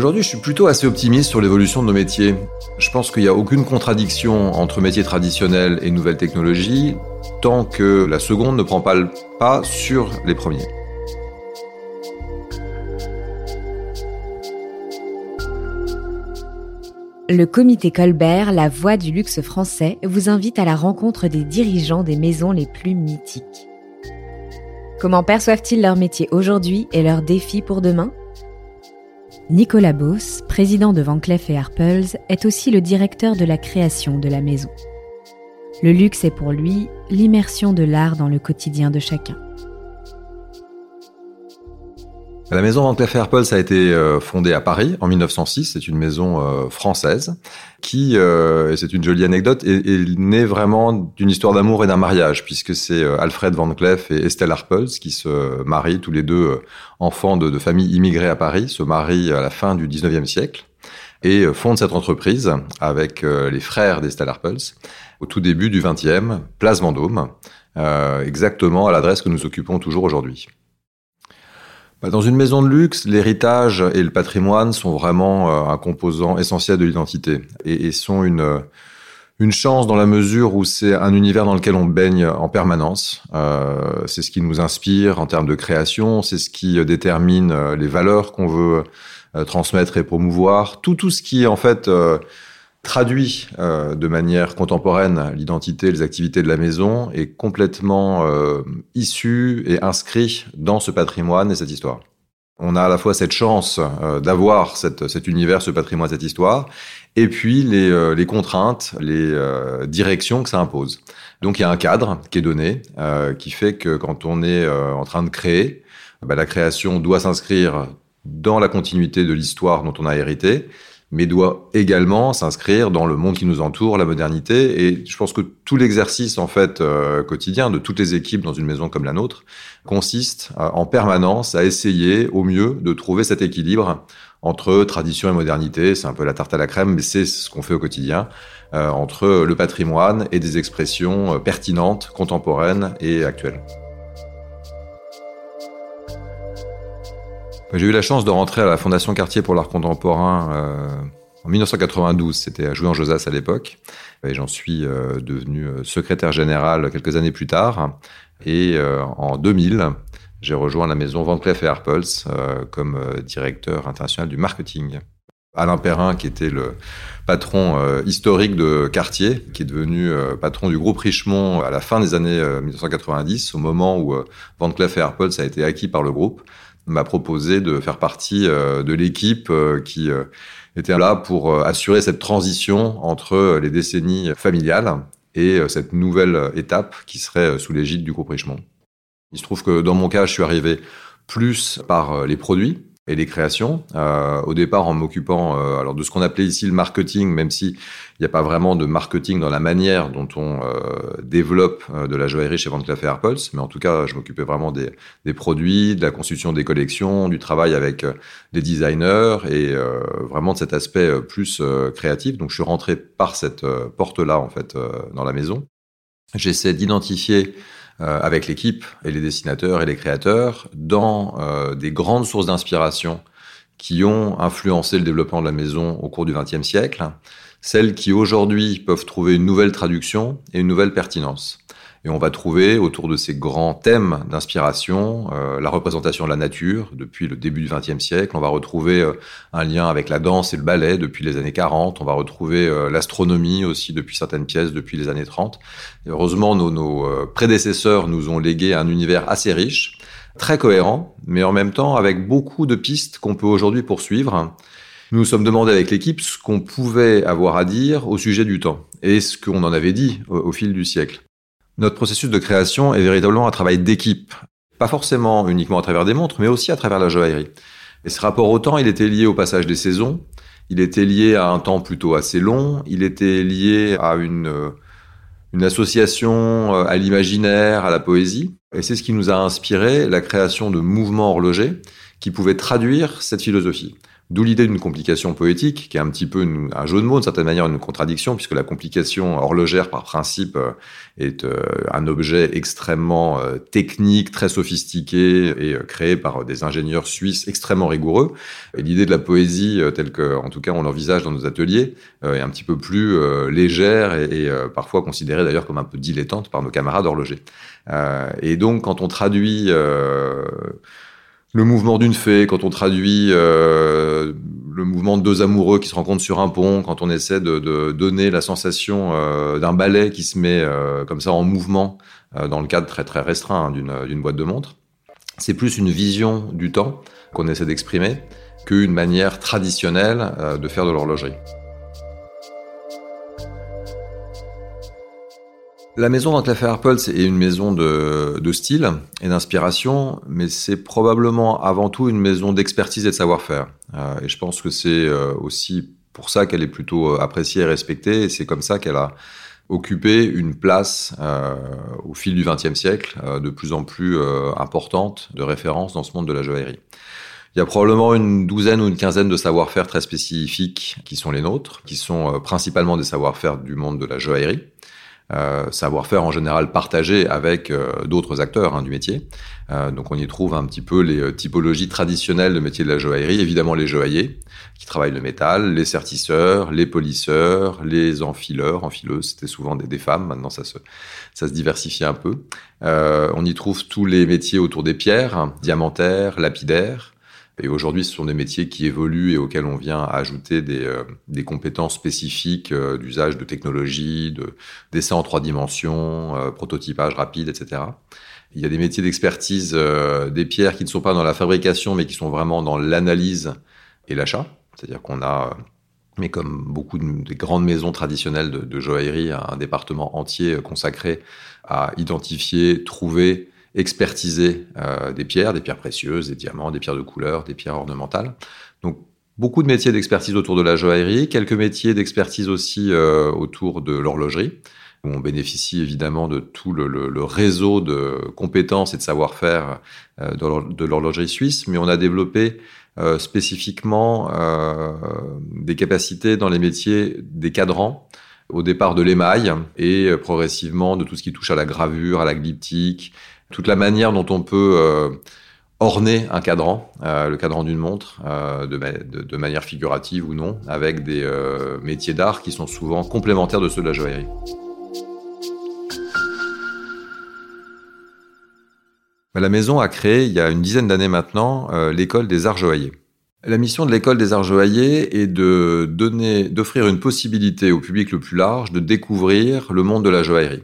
Aujourd'hui, je suis plutôt assez optimiste sur l'évolution de nos métiers. Je pense qu'il n'y a aucune contradiction entre métiers traditionnels et nouvelles technologies tant que la seconde ne prend pas le pas sur les premiers. Le comité Colbert, la voix du luxe français, vous invite à la rencontre des dirigeants des maisons les plus mythiques. Comment perçoivent-ils leur métier aujourd'hui et leurs défis pour demain? Nicolas Boss, président de Van Cleef et Arpels, est aussi le directeur de la création de la maison. Le luxe est pour lui l'immersion de l'art dans le quotidien de chacun. La maison Van Cleef Arpels a été euh, fondée à Paris en 1906. C'est une maison euh, française qui, euh, et c'est une jolie anecdote, est, née vraiment d'une histoire d'amour et d'un mariage, puisque c'est Alfred Van Cleef et Estelle Arpels qui se marient, tous les deux enfants de, de familles immigrées à Paris, se marient à la fin du 19e siècle et fondent cette entreprise avec les frères d'Estelle Arpels au tout début du 20e, place Vendôme, exactement à l'adresse que nous occupons toujours aujourd'hui. Bah, dans une maison de luxe, l'héritage et le patrimoine sont vraiment euh, un composant essentiel de l'identité et, sont une, euh, une chance dans la mesure où c'est un univers dans lequel on baigne en permanence. Euh, c'est ce qui nous inspire en termes de création, c'est ce qui détermine les valeurs qu'on veut transmettre et promouvoir. Tout, tout ce qui, en fait, traduit euh, de manière contemporaine l'identité, les activités de la maison est complètement euh, issu et inscrit dans ce patrimoine et cette histoire. On a à la fois cette chance euh, d'avoir cet univers, ce patrimoine, cette histoire, et puis les, euh, les contraintes, les euh, directions que ça impose. Donc il y a un cadre qui est donné, qui fait que quand on est en train de créer, bah, la création doit s'inscrire dans la continuité de l'histoire dont on a hérité, mais doit également s'inscrire dans le monde qui nous entoure, la modernité. Et je pense que tout l'exercice en fait euh, quotidien de toutes les équipes dans une maison comme la nôtre consiste euh, en permanence à essayer au mieux de trouver cet équilibre entre tradition et modernité. C'est un peu la tarte à la crème, mais c'est ce qu'on fait au quotidien euh, entre le patrimoine et des expressions pertinentes, contemporaines et actuelles. J'ai eu la chance de rentrer à la Fondation Cartier pour l'art contemporain euh, en 1992. C'était à Jouy-en-Josas à l'époque. Et j'en suis euh, devenu euh, secrétaire général quelques années plus tard. Et en 2000, j'ai rejoint la maison Van Cleef Arpels comme directeur international du marketing. Alain Perrin, qui était le patron historique de Cartier, qui est devenu patron du groupe Richemont à la fin des années 1990, au moment où Van Cleef Arpels a été acquis par le groupe m'a proposé de faire partie euh, de l'équipe euh, qui euh, était là pour assurer cette transition entre les décennies familiales et cette nouvelle étape qui serait sous l'égide du groupe. Il se trouve que dans mon cas, je suis arrivé plus par les produits, et les créations. Euh, au départ, en m'occupant euh, alors de ce qu'on appelait ici le marketing, même si il n'y a pas vraiment de marketing dans la manière dont on euh, développe de la joaillerie chez Van Cleef Arpels, mais en tout cas, je m'occupais vraiment des, des, produits, de la constitution des collections, du travail avec des designers et vraiment de cet aspect plus créatif. Donc, je suis rentré par cette porte-là en fait dans la maison. J'essaie d'identifier avec l'équipe et les dessinateurs et les créateurs dans euh, des grandes sources d'inspiration qui ont influencé le développement de la maison au cours du XXe siècle, celles qui aujourd'hui peuvent trouver une nouvelle traduction et une nouvelle pertinence. Et on va trouver autour de ces grands thèmes d'inspiration euh, la représentation de la nature depuis le début du XXe siècle. On va retrouver euh, un lien avec la danse et le ballet depuis les années 40. On va retrouver euh, l'astronomie aussi depuis certaines pièces depuis les années 30. heureusement, nos, nos prédécesseurs nous ont légué un univers assez riche, très cohérent, mais en même temps avec beaucoup de pistes qu'on peut aujourd'hui poursuivre. Nous nous sommes demandé avec l'équipe ce qu'on pouvait avoir à dire au sujet du temps et ce qu'on en avait dit au fil du siècle. Notre processus de création est véritablement un travail d'équipe. Pas forcément uniquement à travers des montres, mais aussi à travers la joaillerie. Et ce rapport au temps, il était lié au passage des saisons, il était lié à un temps plutôt assez long, il était lié à une, euh, une association euh, à l'imaginaire, à la poésie. Et c'est ce qui nous a inspiré la création de mouvements horlogers qui pouvaient traduire cette philosophie. D'où l'idée d'une complication poétique, qui est un petit peu un jeu de mots, d'une certaine manière, une contradiction, puisque la complication horlogère, par principe, euh, est euh, un objet extrêmement euh, technique, très sophistiqué et créé par des ingénieurs suisses extrêmement rigoureux. Et l'idée de la poésie, telle que, en tout cas, on l'envisage dans nos ateliers, est un petit peu plus légère et, et parfois considérée d'ailleurs comme un peu dilettante par nos camarades horlogers. et donc, quand on traduit le mouvement d'une fée, quand on traduit euh, le mouvement de deux amoureux qui se rencontrent sur un pont, quand on essaie de, de donner la sensation euh, d'un ballet qui se met euh, comme ça en mouvement euh, dans le cadre très très restreint hein, d'une boîte de montre, c'est plus une vision du temps qu'on essaie d'exprimer qu'une manière traditionnelle euh, de faire de l'horlogerie. La maison Van Cleef Arpels est une maison de, style et d'inspiration, mais c'est probablement avant tout une maison d'expertise et de savoir-faire. Euh, et je pense que c'est euh, aussi pour ça qu'elle est plutôt euh, appréciée et respectée, et c'est comme ça qu'elle a occupé une place au fil du XXe siècle de plus en plus importante de référence dans ce monde de la joaillerie. Il y a probablement une douzaine ou une quinzaine de savoir-faire très spécifiques qui sont les nôtres, qui sont principalement des savoir-faire du monde de la joaillerie. Euh, savoir-faire en général partagé avec euh, d'autres acteurs hein, du métier. Euh, donc on y trouve un petit peu les typologies traditionnelles de métier de la joaillerie, évidemment les joailliers qui travaillent le métal, les sertisseurs, les polisseurs, les enfileurs, enfileuses, c'était souvent des, femmes, maintenant ça se, ça se diversifie un peu. on y trouve tous les métiers autour des pierres, hein, diamantaires, lapidaires, et aujourd'hui, ce sont des métiers qui évoluent et auxquels on vient ajouter des, euh, compétences spécifiques euh, d'usage de technologie, de dessin en trois dimensions, euh, prototypage rapide, etc. Il y a des métiers d'expertise des pierres qui ne sont pas dans la fabrication, mais qui sont vraiment dans l'analyse et l'achat. C'est-à-dire qu'on a, mais comme beaucoup de, des grandes maisons traditionnelles de joaillerie, un département entier consacré à identifier, trouver, expertiser euh, des pierres, des pierres précieuses, des diamants, des pierres de couleur, des pierres ornementales. Donc beaucoup de métiers d'expertise autour de la joaillerie, quelques métiers d'expertise aussi euh, autour de l'horlogerie, où on bénéficie évidemment de tout le, le, le réseau de compétences et de savoir-faire euh, de l'horlogerie suisse, mais on a développé euh, spécifiquement euh, des capacités dans les métiers des cadrans, au départ de l'émail et euh, progressivement de tout ce qui touche à la gravure, à la glyptique, toute la manière dont on peut euh, orner un cadran, euh, le cadran d'une montre, euh, de, manière figurative ou non, avec des métiers d'art qui sont souvent complémentaires de ceux de la joaillerie. La maison a créé, il y a une dizaine d'années maintenant, l'école des arts joailliers. La mission de l'école des arts joailliers est de donner, d'offrir une possibilité au public le plus large de découvrir le monde de la joaillerie.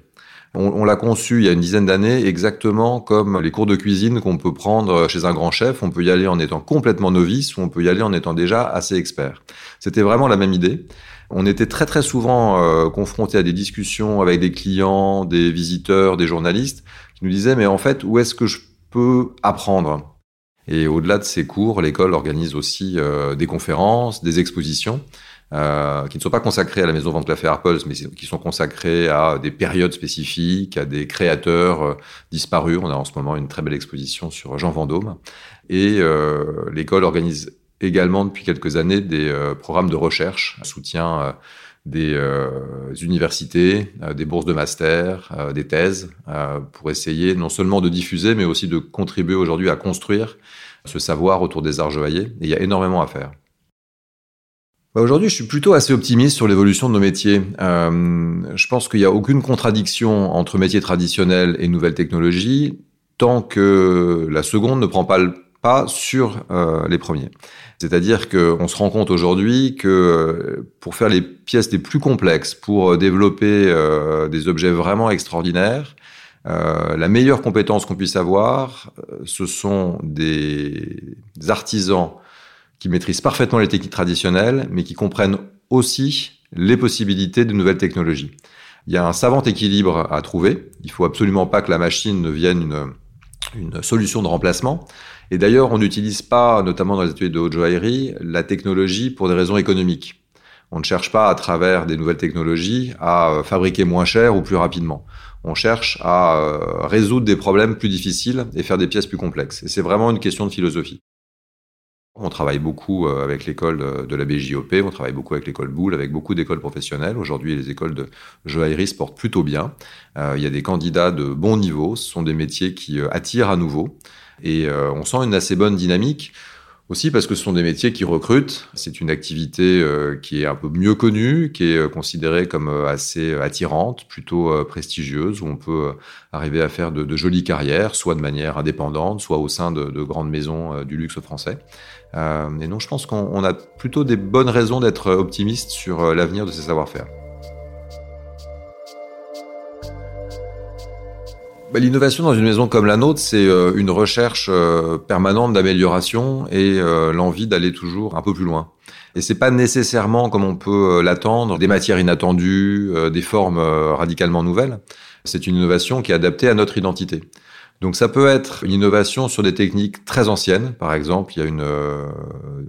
On, l'a conçu il y a une dizaine d'années exactement comme les cours de cuisine qu'on peut prendre chez un grand chef. On peut y aller en étant complètement novice ou on peut y aller en étant déjà assez expert. C'était vraiment la même idée. On était très très souvent euh, confronté à des discussions avec des clients, des visiteurs, des journalistes qui nous disaient mais en fait où est-ce que je peux apprendre? Et au-delà de ces cours, l'école organise aussi euh, des conférences, des expositions euh, qui ne sont pas consacrés à la maison Van Cleef Arpels, mais qui sont consacrés à des périodes spécifiques, à des créateurs euh, disparus. On a en ce moment une très belle exposition sur Jean Vendôme. Et euh, l'école organise également depuis quelques années des programmes de recherche, soutien des universités, des bourses de master, des thèses, pour essayer non seulement de diffuser, mais aussi de contribuer aujourd'hui à construire ce savoir autour des arts joailliers. Et il y a énormément à faire. Bah, aujourd'hui, je suis plutôt assez optimiste sur l'évolution de nos métiers. Euh, je pense qu'il n'y a aucune contradiction entre métiers traditionnels et nouvelles technologies tant que la seconde ne prend pas le pas sur euh, les premiers. C'est-à-dire qu'on se rend compte aujourd'hui que euh, pour faire les pièces les plus complexes, pour développer des objets vraiment extraordinaires, la meilleure compétence qu'on puisse avoir, ce sont des artisans qui maîtrisent parfaitement les techniques traditionnelles, mais qui comprennent aussi les possibilités de nouvelles technologies. Il y a un savant équilibre à trouver. Il faut absolument pas que la machine ne vienne une, une solution de remplacement. Et d'ailleurs, on n'utilise pas, notamment dans les ateliers de haute joaillerie, la technologie pour des raisons économiques. On ne cherche pas, à travers des nouvelles technologies, à fabriquer moins cher ou plus rapidement. On cherche à euh, résoudre des problèmes plus difficiles et faire des pièces plus complexes. Et c'est vraiment une question de philosophie. On travaille beaucoup euh, avec l'école de la BJOP, on travaille beaucoup avec l'école Boulle, avec beaucoup d'écoles professionnelles. Aujourd'hui, les écoles de joaillerie se portent plutôt bien. Euh, il y a des candidats de bon niveau. Ce sont des métiers qui euh, attirent à nouveau. Et on sent une assez bonne dynamique. Aussi parce que ce sont des métiers qui recrutent. C'est une activité qui est un peu mieux connue, qui est considérée comme assez attirante, plutôt prestigieuse, où on peut arriver à faire de, jolies carrières, soit de manière indépendante, soit au sein de grandes maisons du luxe français. Euh, et donc je pense qu'on a plutôt des bonnes raisons d'être optimiste sur euh, l'avenir de ces savoir-faire. Bah, l'innovation dans une maison comme la nôtre, c'est euh, une recherche permanente d'amélioration et l'envie d'aller toujours un peu plus loin. Et c'est pas nécessairement, comme on peut l'attendre, des matières inattendues, des formes radicalement nouvelles. C'est une innovation qui est adaptée à notre identité. Donc ça peut être une innovation sur des techniques très anciennes. Par exemple, il y a une, euh,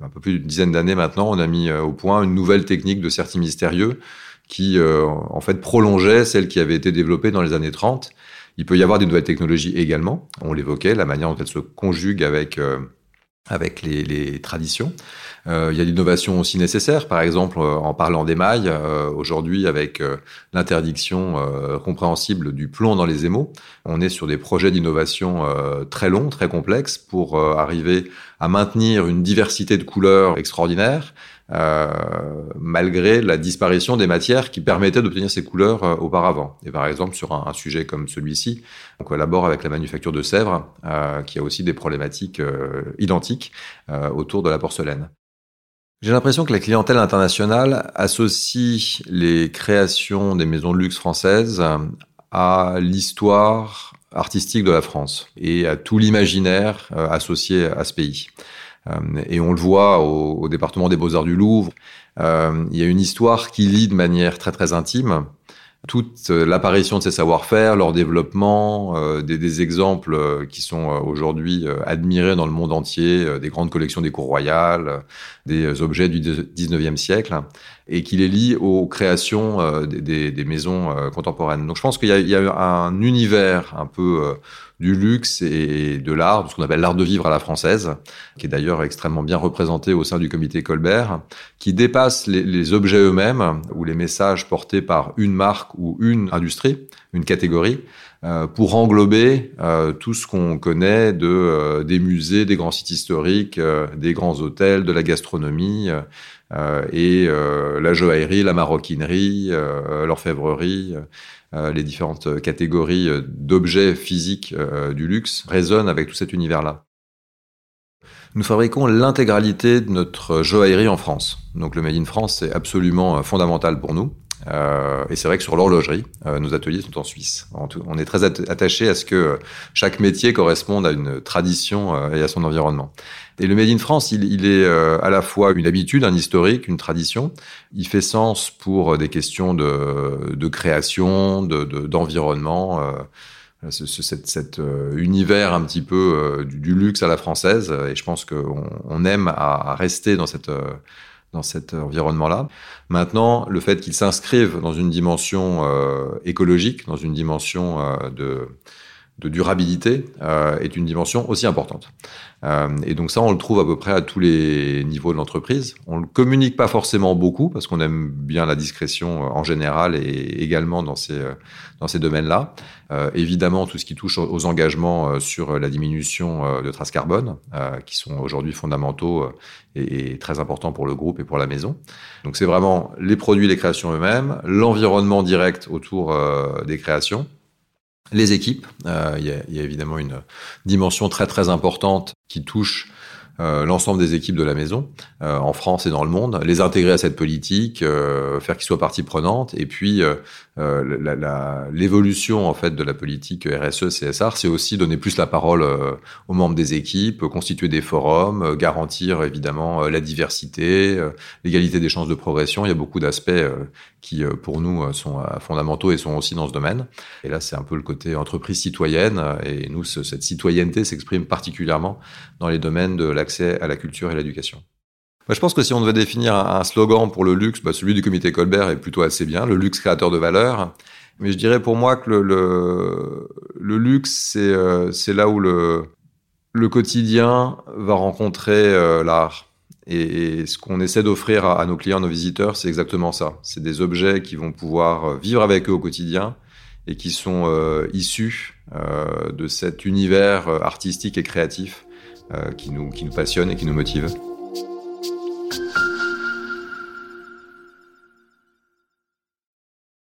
un peu plus d'une dizaine d'années maintenant, on a mis euh, au point une nouvelle technique de certi mystérieux qui euh, en fait prolongeait celle qui avait été développée dans les années 30. Il peut y avoir des nouvelles technologies également. On l'évoquait, la manière dont elles se conjuguent avec avec les, les traditions. Euh, il y a l'innovation aussi nécessaire, par exemple euh, en parlant d'émail, euh, aujourd'hui avec euh, l'interdiction compréhensible du plomb dans les émaux, on est sur des projets d'innovation très longs, très complexes pour arriver à maintenir une diversité de couleurs extraordinaire, euh, malgré la disparition des matières qui permettaient d'obtenir ces couleurs euh, auparavant. Et par exemple, sur un, un sujet comme celui-ci, on collabore avec la manufacture de Sèvres, euh, qui a aussi des problématiques identiques autour de la porcelaine. J'ai l'impression que la clientèle internationale associe les créations des maisons de luxe françaises à l'histoire artistique de la France et à tout l'imaginaire associé à ce pays. Euh, et on le voit au, département des beaux-arts du Louvre. Euh, il y a une histoire qui lie de manière très très intime toute euh, l'apparition de ces savoir-faire, leur développement, des, exemples qui sont aujourd'hui admirés dans le monde entier, des grandes collections des cours royales, des objets du 19e siècle, et qui les lie aux créations des, maisons contemporaines. Donc je pense qu'il y, y, a un univers un peu du luxe et de l'art, ce qu'on appelle l'art de vivre à la française, qui est d'ailleurs extrêmement bien représenté au sein du comité Colbert, qui dépasse les, objets eux-mêmes ou les messages portés par une marque ou une industrie, une catégorie, euh, pour englober euh, tout ce qu'on connaît de euh, des musées, des grands sites historiques, des grands hôtels, de la gastronomie et la joaillerie, la maroquinerie, l'orfèvrerie. Euh, les différentes catégories euh, d'objets physiques euh, du luxe résonnent avec tout cet univers-là. Nous fabriquons l'intégralité de notre joaillerie en France. Donc le Made in France, c'est absolument fondamental pour nous. Euh, et c'est vrai que sur l'horlogerie, euh, nos ateliers sont en Suisse. on est très attaché à ce que chaque métier corresponde à une tradition euh, et à son environnement. Et le Made in France, il, est à la fois une habitude, un historique, une tradition. Il fait sens pour des questions de, de création, d'environnement. De, cet, cet univers un petit peu du, luxe à la française. Et je pense qu'on on aime à, à, rester dans cette dans cet environnement-là. Maintenant, le fait qu'ils s'inscrivent dans une dimension euh, écologique, dans une dimension euh, de, de, durabilité, euh, est une dimension aussi importante. Euh, et donc ça, on le trouve à peu près à tous les niveaux de l'entreprise. On le communique pas forcément beaucoup parce qu'on aime bien la discrétion euh, en général et également dans ces euh, dans ces domaines-là. Euh, évidemment, tout ce qui touche aux engagements sur la diminution de traces carbone, qui sont aujourd'hui fondamentaux et, et, très importants pour le groupe et pour la maison. Donc c'est vraiment les produits, les créations eux-mêmes, l'environnement direct autour des créations les équipes, euh, il y, a, y, a, évidemment une dimension très très importante qui touche euh, l'ensemble des équipes de la maison, euh, en France et dans le monde, les intégrer à cette politique, euh, faire qu'ils soient partie prenante, et puis l'évolution en fait de la politique RSE CSR, c'est aussi donner plus la parole aux membres des équipes, constituer des forums, garantir évidemment la diversité, l'égalité des chances de progression. Il y a beaucoup d'aspects qui pour nous sont fondamentaux et sont aussi dans ce domaine. Et là, c'est un peu le côté entreprise citoyenne, et nous, cette citoyenneté s'exprime particulièrement dans les domaines de la accès à la culture et l'éducation. Bah, je pense que si on devait définir un, slogan pour le luxe, bah, celui du comité Colbert est plutôt assez bien, le luxe créateur de valeur. Mais je dirais pour moi que le, le, le luxe, c'est euh, là où le, Le quotidien va rencontrer l'art. Et, ce qu'on essaie d'offrir à, nos clients, nos visiteurs, c'est exactement ça. C'est des objets qui vont pouvoir vivre avec eux au quotidien et qui sont issus de cet univers artistique et créatif qui, nous, qui nous passionne et qui nous motive.